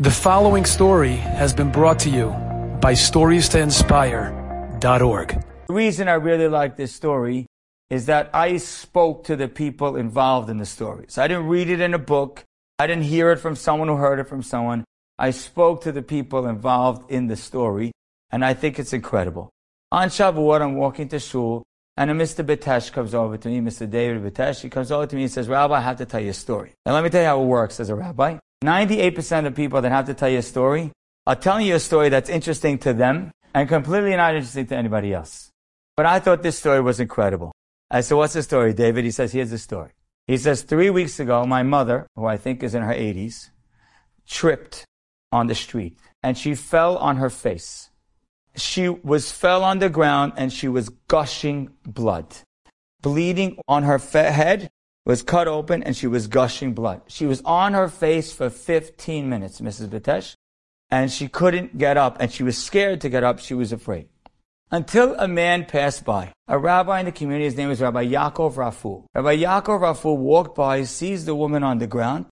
The following story has been brought to you by StoriesToInspire.org. The reason I really like this story is that I spoke to the people involved in the story. So I didn't read it in a book. I didn't hear it from someone who heard it from someone. I spoke to the people involved in the story, and I think it's incredible. On Shavuot, I'm walking to shul, and a Mr. Bitesh comes over to me, Mr. David Bitesh. He comes over to me and says, Rabbi, I have to tell you a story. And let me tell you how it works as a rabbi. 98% of people that have to tell you a story are telling you a story that's interesting to them and completely not interesting to anybody else. But I thought this story was incredible. I said, what's the story, David? He says, here's the story. He says, three weeks ago, my mother, who I think is in her 80s, tripped on the street and she fell on her face. She was fell on the ground and she was gushing blood, bleeding on her head was cut open and she was gushing blood. She was on her face for 15 minutes, Mrs. Bitesh, and she couldn't get up and she was scared to get up. She was afraid. Until a man passed by, a rabbi in the community, his name was Rabbi Yaakov Raful. Rabbi Yaakov Raful walked by, sees the woman on the ground.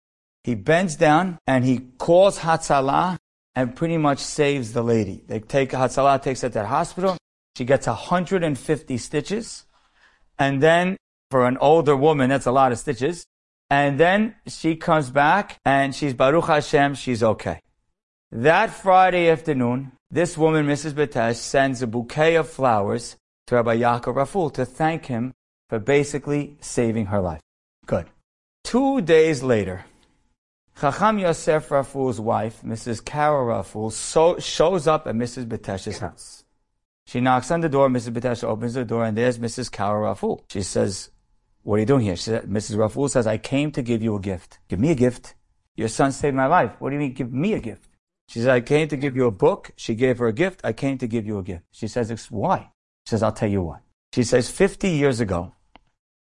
He bends down and he calls Hatzalah and pretty much saves the lady. They take Hatzalah, takes her to the hospital. She gets 150 stitches. And then for an older woman, that's a lot of stitches. And then she comes back and she's Baruch Hashem, she's okay. That Friday afternoon, this woman, Mrs. Bitesh, sends a bouquet of flowers to Rabbi Yaakov Raful to thank him for basically saving her life. Good. Two days later, Chacham Yosef Raful's wife, Mrs. Carol Raful, so, shows up at Mrs. Bitesh's house. She knocks on the door, Mrs. Bitesh opens the door, and there's Mrs. Carol Raful. She says, what are you doing here? She Mrs. Raful says, I came to give you a gift. Give me a gift. Your son saved my life. What do you mean, give me a gift? She said, I came to give you a book. She gave her a gift. I came to give you a gift. She says, why? She says, I'll tell you why. She says, 50 years ago,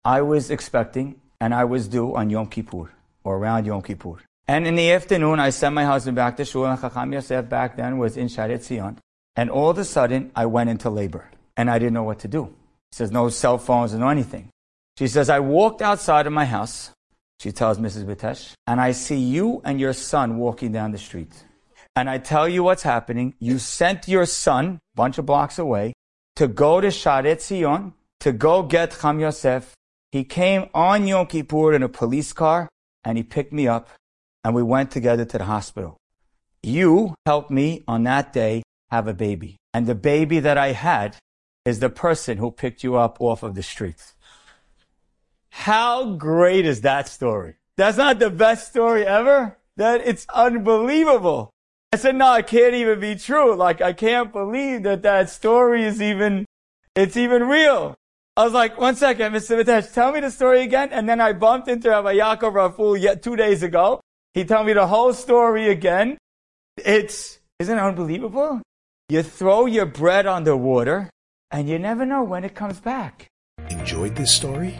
I was expecting and I was due on Yom Kippur or around Yom Kippur. And in the afternoon, I sent my husband back to shul and Chacham Yosef back then was in Shaare Zion. And all of a sudden, I went into labor and I didn't know what to do. He says, no cell phones and no anything. She says, I walked outside of my house, she tells Mrs. Bitesh, and I see you and your son walking down the street. And I tell you what's happening. You sent your son, a bunch of blocks away, to go to Shaare Zion, to go get Cham Yosef. He came on Yom Kippur in a police car, and he picked me up, and we went together to the hospital. You helped me on that day have a baby. And the baby that I had is the person who picked you up off of the streets. How great is that story? That's not the best story ever? That it's unbelievable. I said, no, it can't even be true. Like, I can't believe that that story is even, it's even real. I was like, one second, Mr. Bitesh, tell me the story again. And then I bumped into Rabbi Yaakov Raful yet two days ago. He told me the whole story again. It's, isn't it unbelievable? You throw your bread on the water and you never know when it comes back. Enjoyed this story?